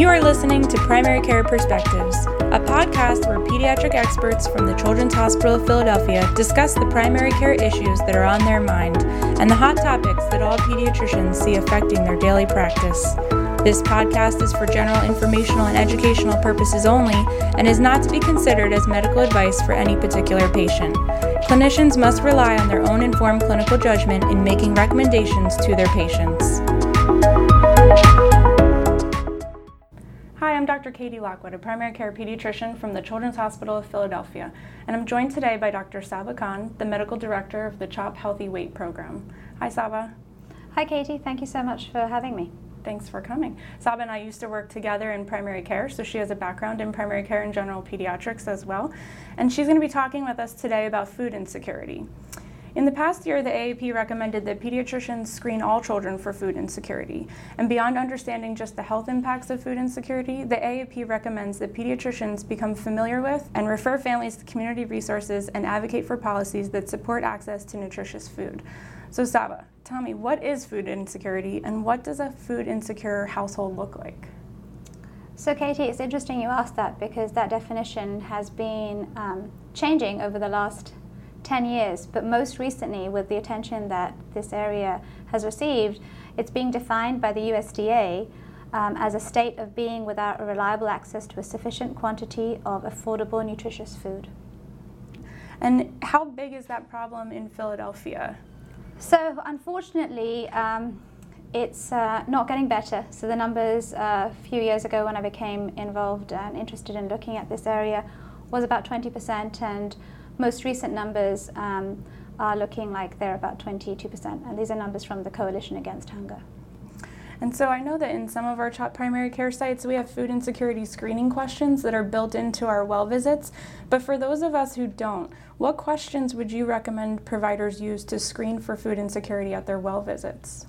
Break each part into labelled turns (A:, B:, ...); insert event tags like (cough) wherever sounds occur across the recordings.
A: You are listening to Primary Care Perspectives, a podcast where pediatric experts from the Children's Hospital of Philadelphia discuss the primary care issues that are on their mind and the hot topics that all pediatricians see affecting their daily practice. This podcast is for general informational and educational purposes only and is not to be considered as medical advice for any particular patient. Clinicians must rely on their own informed clinical judgment in making recommendations to their patients. I'm Dr. Katie Lockwood, a primary care pediatrician from the Children's Hospital of Philadelphia, and I'm joined today by Dr. Saba Khan, the medical director of the CHOP Healthy Weight Program. Hi, Saba.
B: Hi, Katie. Thank you so much for having me.
A: Thanks for coming. Saba and I used to work together in primary care, so she has a background in primary care and general pediatrics as well. And she's going to be talking with us today about food insecurity. In the past year, the AAP recommended that pediatricians screen all children for food insecurity. And beyond understanding just the health impacts of food insecurity, the AAP recommends that pediatricians become familiar with and refer families to community resources and advocate for policies that support access to nutritious food. So, Saba, tell me, what is food insecurity and what does a food insecure household look like?
B: So, Katie, it's interesting you asked that because that definition has been um, changing over the last 10 years, but most recently, with the attention that this area has received, it's being defined by the USDA um, as a state of being without a reliable access to a sufficient quantity of affordable, nutritious food.
A: And how big is that problem in Philadelphia?
B: So, unfortunately, um, it's uh, not getting better. So, the numbers uh, a few years ago when I became involved and interested in looking at this area was about 20%, and most recent numbers um, are looking like they're about 22%, and these are numbers from the Coalition Against Hunger.
A: And so I know that in some of our CHOP primary care sites, we have food insecurity screening questions that are built into our well visits. But for those of us who don't, what questions would you recommend providers use to screen for food insecurity at their well visits?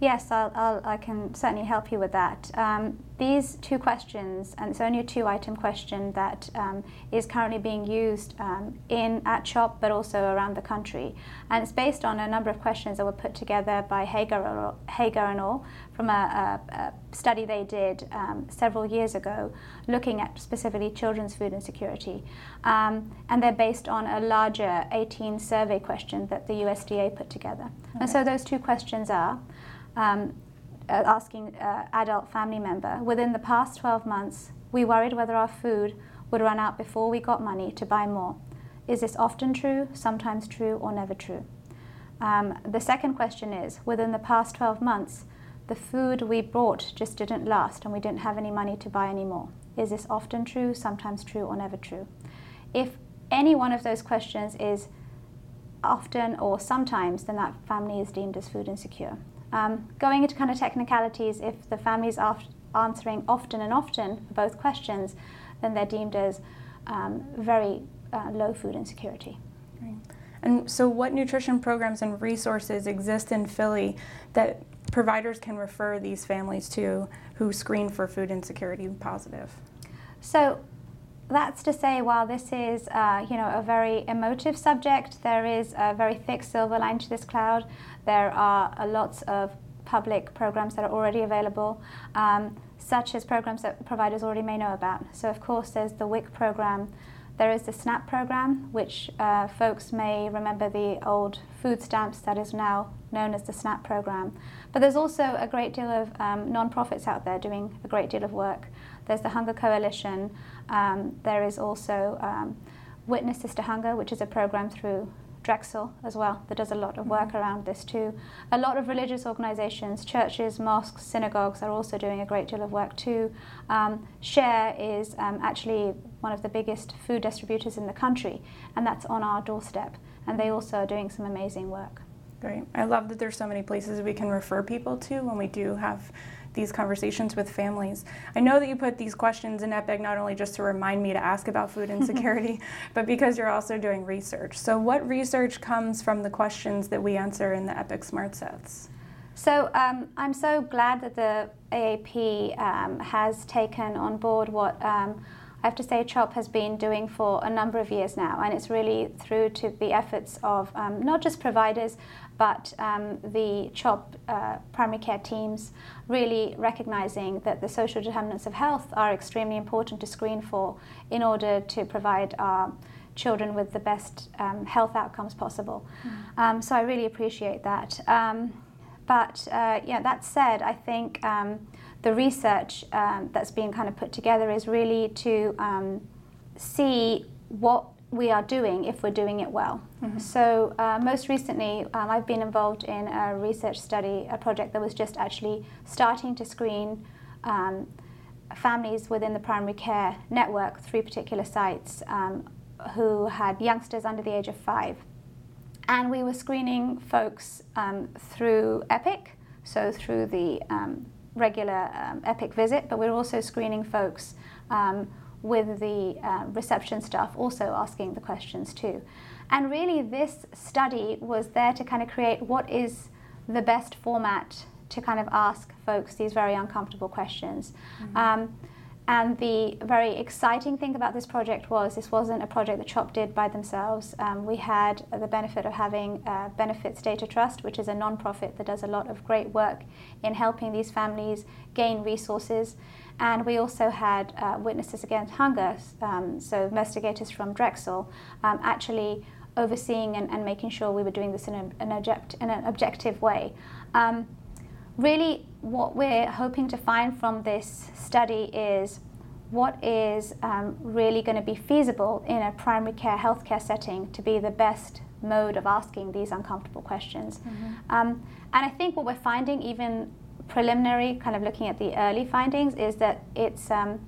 B: Yes, I'll, I'll, i can certainly help you with that. Um, these two questions, and it's only a two item question that um, is currently being used um, in at CHOP but also around the country. And it's based on a number of questions that were put together by Hager, Hager and all from a, a, a study they did um, several years ago looking at specifically children's food insecurity. Um, and they're based on a larger 18 survey question that the USDA put together. Okay. And so those two questions are um, uh, asking uh, adult family member, within the past 12 months, we worried whether our food would run out before we got money to buy more. Is this often true, sometimes true, or never true? Um, the second question is within the past 12 months, the food we bought just didn't last and we didn't have any money to buy any more. Is this often true, sometimes true, or never true? If any one of those questions is often or sometimes, then that family is deemed as food insecure. Um, going into kind of technicalities, if the family is answering often and often for both questions, then they're deemed as um, very uh, low food insecurity.
A: And so, what nutrition programs and resources exist in Philly that providers can refer these families to who screen for food insecurity positive?
B: So, that's to say, while this is, uh, you know, a very emotive subject, there is a very thick silver line to this cloud. There are lots of public programs that are already available, um, such as programs that providers already may know about. So, of course, there's the WIC program. There is the SNAP program, which uh, folks may remember the old food stamps that is now known as the SNAP program. But there's also a great deal of um, non-profits out there doing a great deal of work. There's the Hunger Coalition. Um, there is also um, Witnesses to Hunger, which is a program through Drexel as well that does a lot of work mm-hmm. around this too. A lot of religious organisations, churches, mosques, synagogues are also doing a great deal of work too. Um, Share is um, actually one of the biggest food distributors in the country, and that's on our doorstep. And they also are doing some amazing work.
A: Great. I love that there's so many places we can refer people to when we do have these conversations with families. I know that you put these questions in EPIC not only just to remind me to ask about food (laughs) insecurity, but because you're also doing research. So, what research comes from the questions that we answer in the EPIC Smart Sets?
B: So um, I'm so glad that the AAP um, has taken on board what um, I have to say CHOP has been doing for a number of years now, and it's really through to the efforts of um, not just providers, but um, the CHOP uh, primary care teams really recognizing that the social determinants of health are extremely important to screen for in order to provide our children with the best um, health outcomes possible. Mm. Um, so I really appreciate that. Um, but uh, yeah, that said, I think um, the research um, that's being kind of put together is really to um, see what we are doing if we're doing it well. Mm-hmm. So, uh, most recently, um, I've been involved in a research study, a project that was just actually starting to screen um, families within the primary care network, three particular sites, um, who had youngsters under the age of five. And we were screening folks um, through EPIC, so through the um, regular um, EPIC visit, but we we're also screening folks with the uh, reception staff also asking the questions too. And really, this study was there to kind of create what is the best format to kind of ask folks these very uncomfortable questions. Mm-hmm. Um, and the very exciting thing about this project was this wasn't a project that CHOP did by themselves. Um, we had the benefit of having uh, Benefits Data Trust, which is a non-profit that does a lot of great work in helping these families gain resources. And we also had uh, Witnesses Against Hunger, um, so investigators from Drexel, um, actually overseeing and, and, making sure we were doing this in, a, an, object, in an objective way. Um, really, what we're hoping to find from this study is what is um, really going to be feasible in a primary care healthcare setting to be the best mode of asking these uncomfortable questions. Mm-hmm. Um, and I think what we're finding, even preliminary, kind of looking at the early findings, is that it's um,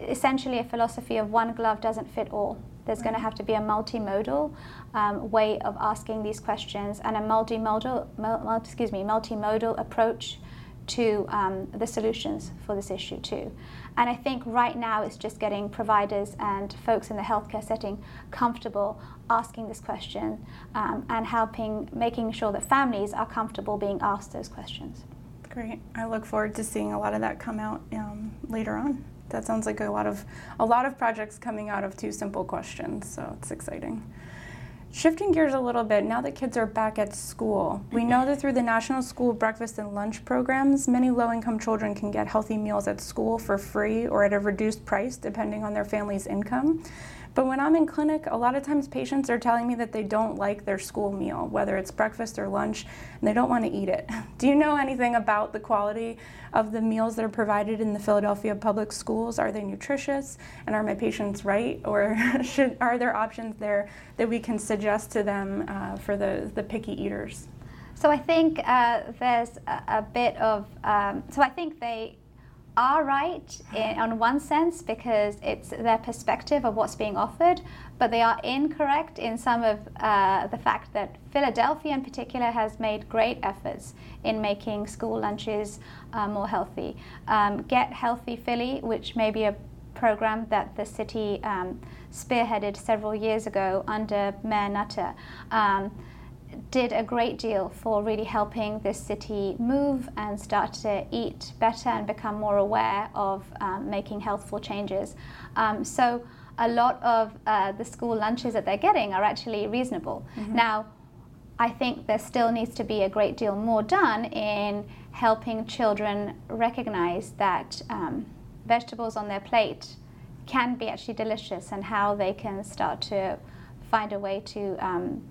B: essentially a philosophy of one glove doesn't fit all. There's going to have to be a multimodal um, way of asking these questions and a multimodal, mul- excuse me, multimodal approach to um, the solutions for this issue too. And I think right now it's just getting providers and folks in the healthcare setting comfortable asking this question um, and helping making sure that families are comfortable being asked those questions.
A: Great. I look forward to seeing a lot of that come out um, later on. That sounds like a lot of a lot of projects coming out of two simple questions, so it's exciting. Shifting gears a little bit, now that kids are back at school, we know that through the National School Breakfast and Lunch programs, many low income children can get healthy meals at school for free or at a reduced price, depending on their family's income. But when I'm in clinic, a lot of times patients are telling me that they don't like their school meal, whether it's breakfast or lunch, and they don't want to eat it. (laughs) Do you know anything about the quality of the meals that are provided in the Philadelphia public schools? Are they nutritious? And are my patients right? Or (laughs) should, are there options there that we can suggest to them uh, for the, the picky eaters?
B: So I think uh, there's a, a, bit of, um, so I think they are right in, on one sense because it's their perspective of what's being offered, but they are incorrect in some of uh, the fact that Philadelphia, in particular, has made great efforts in making school lunches uh, more healthy. Um, Get Healthy Philly, which may be a program that the city um, spearheaded several years ago under Mayor Nutter. Um, did a great deal for really helping this city move and start to eat better and become more aware of um, making healthful changes. Um, so a lot of uh, the school lunches that they're getting are actually reasonable. Mm-hmm. Now, I think there still needs to be a great deal more done in helping children recognize that um, vegetables on their plate can be actually delicious and how they can start to find a way to um,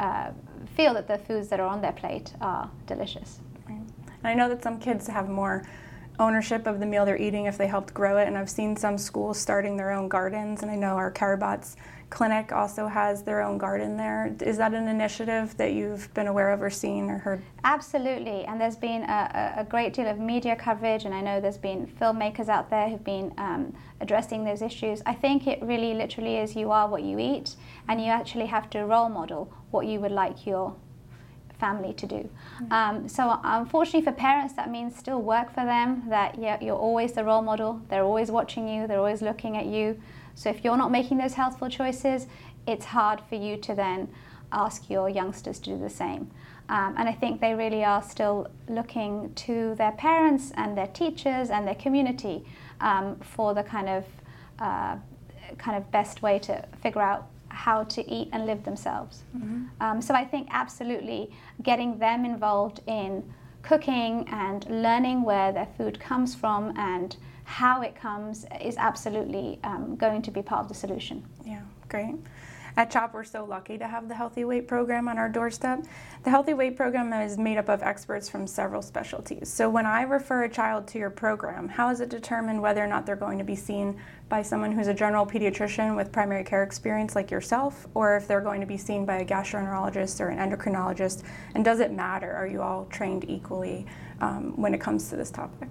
B: uh, feel that the foods that are on their plate are delicious.
A: Right. And I know that some kids have more ownership of the meal they're eating if they helped grow it, and I've seen some schools starting their own gardens, and I know our Karabots clinic also has their own garden there. Is that an initiative that you've been aware of or seen or heard?
B: Absolutely, and there's been a, a great deal of media coverage, and I know there's been filmmakers out there who've been um, addressing those issues. I think it really literally is you are what you eat, and you actually have to role model what you would like your family to do. Mm-hmm. Um, so unfortunately for parents, that means still work for them. That yeah, you're always the role model. They're always watching you. They're always looking at you. So if you're not making those healthful choices, it's hard for you to then ask your youngsters to do the same. Um, and I think they really are still looking to their parents and their teachers and their community um, for the kind of uh, kind of best way to figure out how to eat and live themselves. Mm-hmm. Um, so I think absolutely getting them involved in cooking and learning where their food comes from and how it comes is absolutely um, going to be part of the solution.
A: Yeah, great. At CHOP, we're so lucky to have the Healthy Weight program on our doorstep. The Healthy Weight program is made up of experts from several specialties. So when I refer a child to your program, how is it determined whether or not they're going to be seen by someone who's a general pediatrician with primary care experience like yourself, or if they're going to be seen by a gastroenterologist or an endocrinologist? And does it matter? Are you all trained equally um, when it comes to this topic?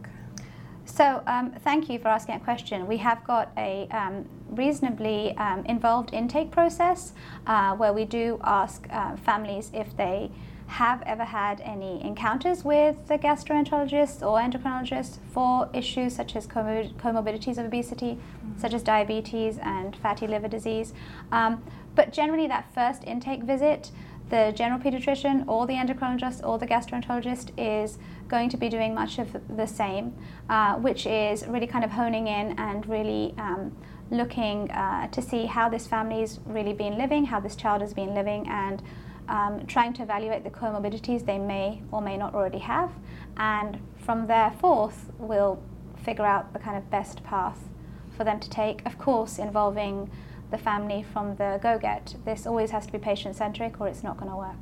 B: So, um, thank you for asking that question. We have got a um, reasonably um, involved intake process uh, where we do ask uh, families if they have ever had any encounters with the gastroenterologist or endocrinologist for issues such as comorbidities of obesity, mm-hmm. such as diabetes and fatty liver disease. Um, but generally, that first intake visit, the general pediatrician or the endocrinologist or the gastroenterologist is going to be doing much of the same, uh, which is really kind of honing in and really um, looking uh, to see how this family's really been living, how this child has been living, and um, trying to evaluate the comorbidities they may or may not already have. And from there forth, we'll figure out the kind of best path for them to take, of course, involving the family from the go get. This always has to be patient centric or it's not going to work.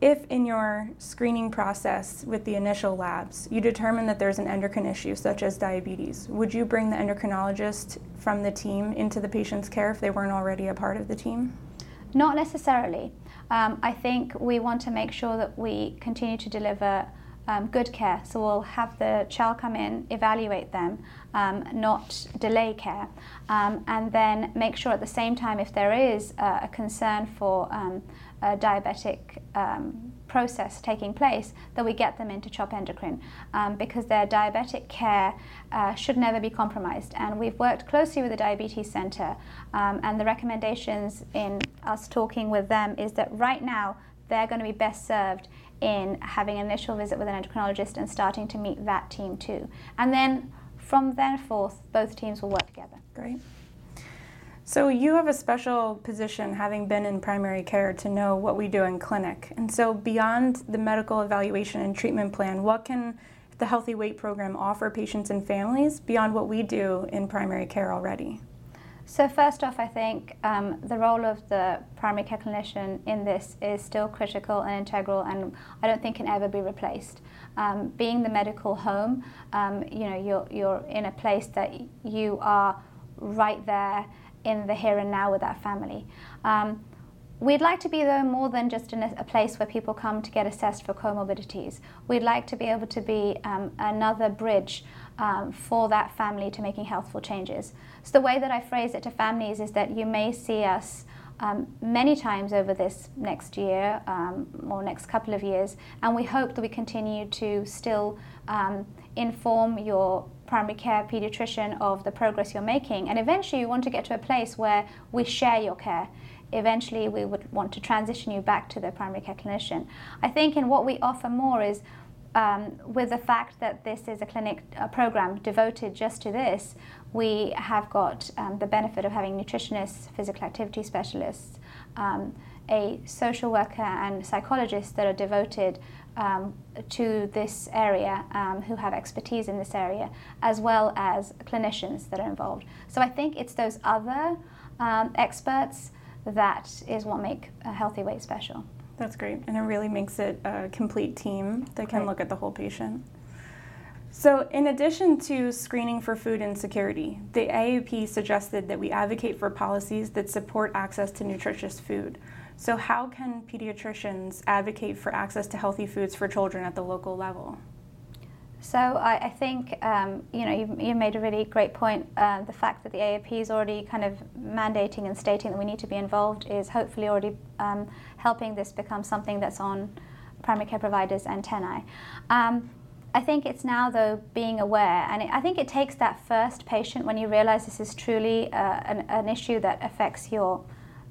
A: If in your screening process with the initial labs you determine that there's an endocrine issue such as diabetes, would you bring the endocrinologist from the team into the patient's care if they weren't already a part of the team?
B: Not necessarily. Um, I think we want to make sure that we continue to deliver um, good care. So we'll have the child come in, evaluate them, um, not delay care, um, and then make sure at the same time if there is uh, a concern for um, a diabetic um, process taking place, that we get them into CHOP endocrine um, because their diabetic care uh, should never be compromised. And we've worked closely with the Diabetes Centre, and the recommendations in us talking with them is that right now they're going to be best served in having an initial visit with an endocrinologist and starting to meet that team too. And then from then forth, both teams will work together.
A: Great. So you have a special position having been in primary care to know what we do in clinic. And so beyond the medical evaluation and treatment plan, what can the Healthy Weight program offer patients and families beyond what we do in primary care already?
B: So first off, I think um, the role of the primary care clinician in this is still critical and integral, and I don't think can ever be replaced. Um, being the medical home, um, you know, you're, you're in a place that you are right there in the here and now with that family. We'd like to be, though, more than just a, a, place where people come to get assessed for comorbidities. We'd like to be able to be um, another bridge um, for that family to making healthful changes. So, the way that I phrase it to families is that you may see us um, many times over this next year um, or next couple of years, and we hope that we continue to still um, inform your primary care pediatrician of the progress you're making. And eventually, you want to get to a place where we share your care eventually we would want to transition you back to the primary care clinician. I think in what we offer more is um, with the fact that this is a clinic a program devoted just to this, we have got um, the benefit of having nutritionists, physical activity specialists, um, a social worker, and psychologists that are devoted um, to this area um, who have expertise in this area, as well as clinicians that are involved. So I think it's those other um, experts that is what make a healthy weight special.
A: That's great, and it really makes it a complete team that can look at the whole patient. So, in addition to screening for food insecurity, the AAP suggested that we advocate for policies that support access to nutritious food. So, how can pediatricians advocate for access to healthy foods for children at the local level?
B: So I, I think um, you know you, you made a really great point. Uh, the fact that the AAP is already kind of mandating and stating that we need to be involved is hopefully already um, helping this become something that's on primary care providers' antennae. Um, I think it's now though being aware, and it, I think it takes that first patient when you realize this is truly uh, an, an, issue that affects your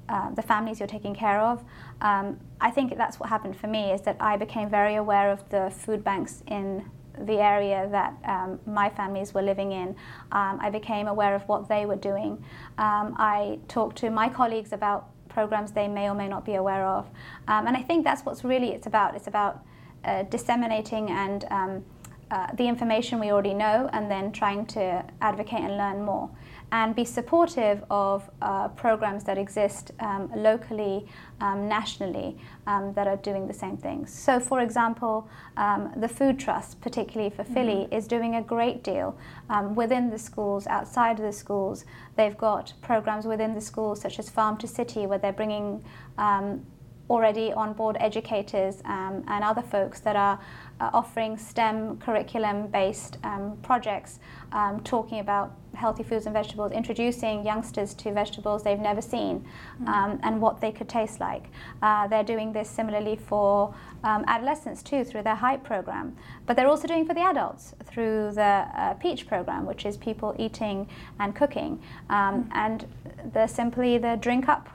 B: uh, the families you're taking care of. Um, I think that's what happened for me is that I became very aware of the food banks in the area that um, my families were living in. Um, I became aware of what they were doing. Um, I talked to my colleagues about programs they may or may not be aware of. Um, and I think that's what's really it's about. It's about uh, disseminating and um, uh, the information we already know and then trying to advocate and learn more and be supportive of uh, programs that exist um, locally, um, nationally, um, that are doing the same things. So, for example, um, the Food Trust, particularly for mm-hmm. Philly, is doing a great deal um, within the schools, outside of the schools. They've got programs within the schools, such as Farm to City, where they're bringing um, already on board educators and other folks that are uh, offering STEM curriculum based um, projects um, talking about healthy foods and vegetables, introducing youngsters to vegetables they've never seen mm-hmm. um, and what they could taste like. Uh, they're doing this similarly for um, adolescents too through their HYPE program, but they're also doing for the adults through the uh, PEACH program, which is people eating and cooking. Um, mm-hmm. And the simply the drink up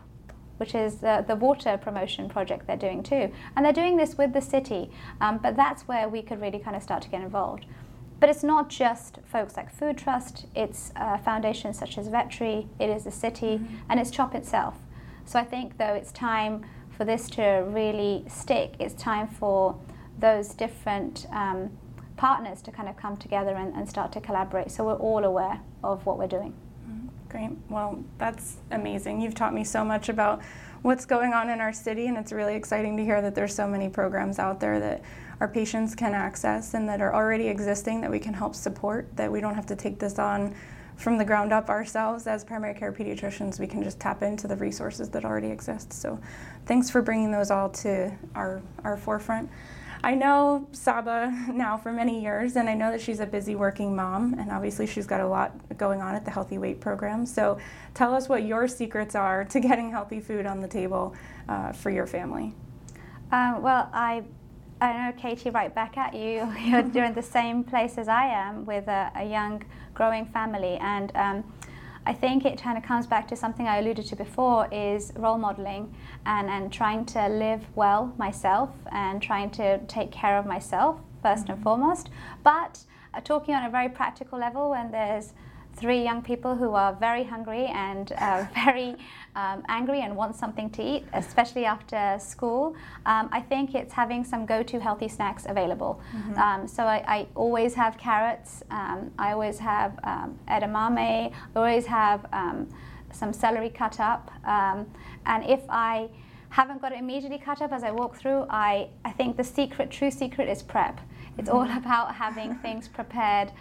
B: which is the, the water promotion project they're doing too. And they're doing this with the city, um, but that's where we could really kind of start to get involved. But it's not just folks like Food Trust, it's uh, foundations such as Vetri, it is the city, mm-hmm. and it's CHOP itself. So I think, though, it's time for this to really stick. It's time for those different um, partners to kind of come together and, and start to collaborate so we're all aware of what we're doing.
A: Great. Well, that's amazing. You've taught me so much about what's going on in our city, and it's really exciting to hear that there's so many programs out there that our patients can access and that are already existing that we can help support, that we don't have to take this on from the ground up ourselves as primary care pediatricians. We can just tap into the resources that already exist. So, thanks for bringing those all to our, our forefront. I know Saba now for many years, and I know that she's a busy working mom, and obviously she's got a lot going on at the Healthy Weight program. So tell us what your secrets are to getting healthy food on the table uh, for your family.
B: Uh, well, I I know Katie, right back at you. (laughs) You're in the same place as I am with a, a young, growing family, and um, I think it kind of comes back to something I alluded to before is role modeling and, and trying to live well myself and trying to take care of myself 1st mm-hmm. and foremost. But uh, talking on a very practical level when there's three young people who are very hungry and uh, (laughs) very um, angry and want something to eat, especially after school, um, I think it's having some go to healthy snacks available. Mm-hmm. Um, so I, I, always have carrots, um, I always have um, edamame, I always have um, some celery cut up. and if I haven't got it immediately cut up as I walk through, I, I think the secret, true secret is prep. It's mm-hmm. all (laughs) about having things prepared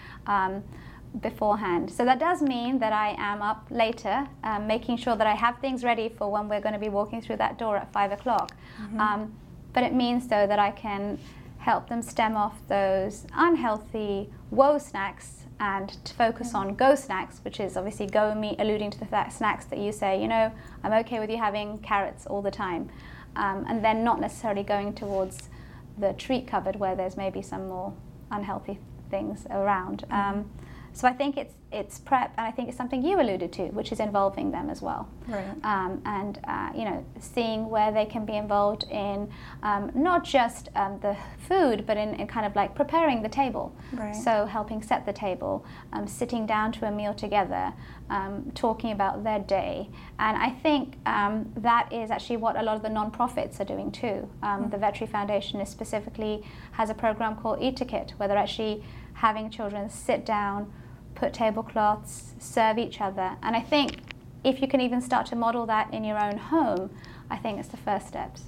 B: beforehand. So that does mean that I am up later, um, making sure that I have things ready for when we're going to be walking through that door at five o'clock. Mm-hmm. Um, but it means though that I can help them stem off those unhealthy whoa snacks and to focus on go snacks, which is obviously go meat, alluding to the th- snacks that you say, you know, I'm okay with you having carrots all the time, um, and then not necessarily going towards the treat cupboard where there's maybe some more unhealthy things around. Mm-hmm. So I think it's it's prep, and I think it's something you alluded to, which is involving them as well.
A: Right.
B: Um, and uh, you know, seeing where they can be involved in um, not just um, the food, but in, in, kind of like preparing the table.
A: Right.
B: So helping set the table, um, sitting down to a meal together, um, talking about their day, and I think um, that is actually what a lot of the non-profits are doing too. Mm-hmm. The Vetri Foundation is specifically has a program called Eatiquette, where they're actually having children sit down put tablecloths, serve each other. And I think if you can even start to model that in your own home, I think it's the first steps.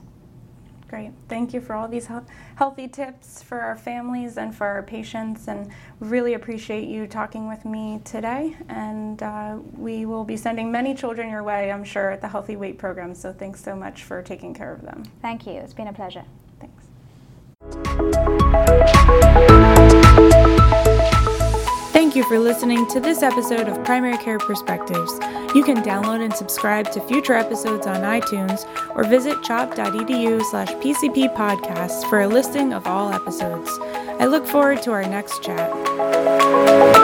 A: Great. Thank you for all these healthy tips for our families and for our patients. And really appreciate you talking with me today. And uh, we will be sending many children your way, I'm sure, at the Healthy Weight program. So thanks so much for taking care of them.
B: Thank you. It's been a pleasure.
A: Thanks. You for listening to this episode of Primary Care Perspectives. You can download and subscribe to future episodes on iTunes or visit chop.edu slash PCP podcasts for a listing of all episodes. I look forward to our next chat.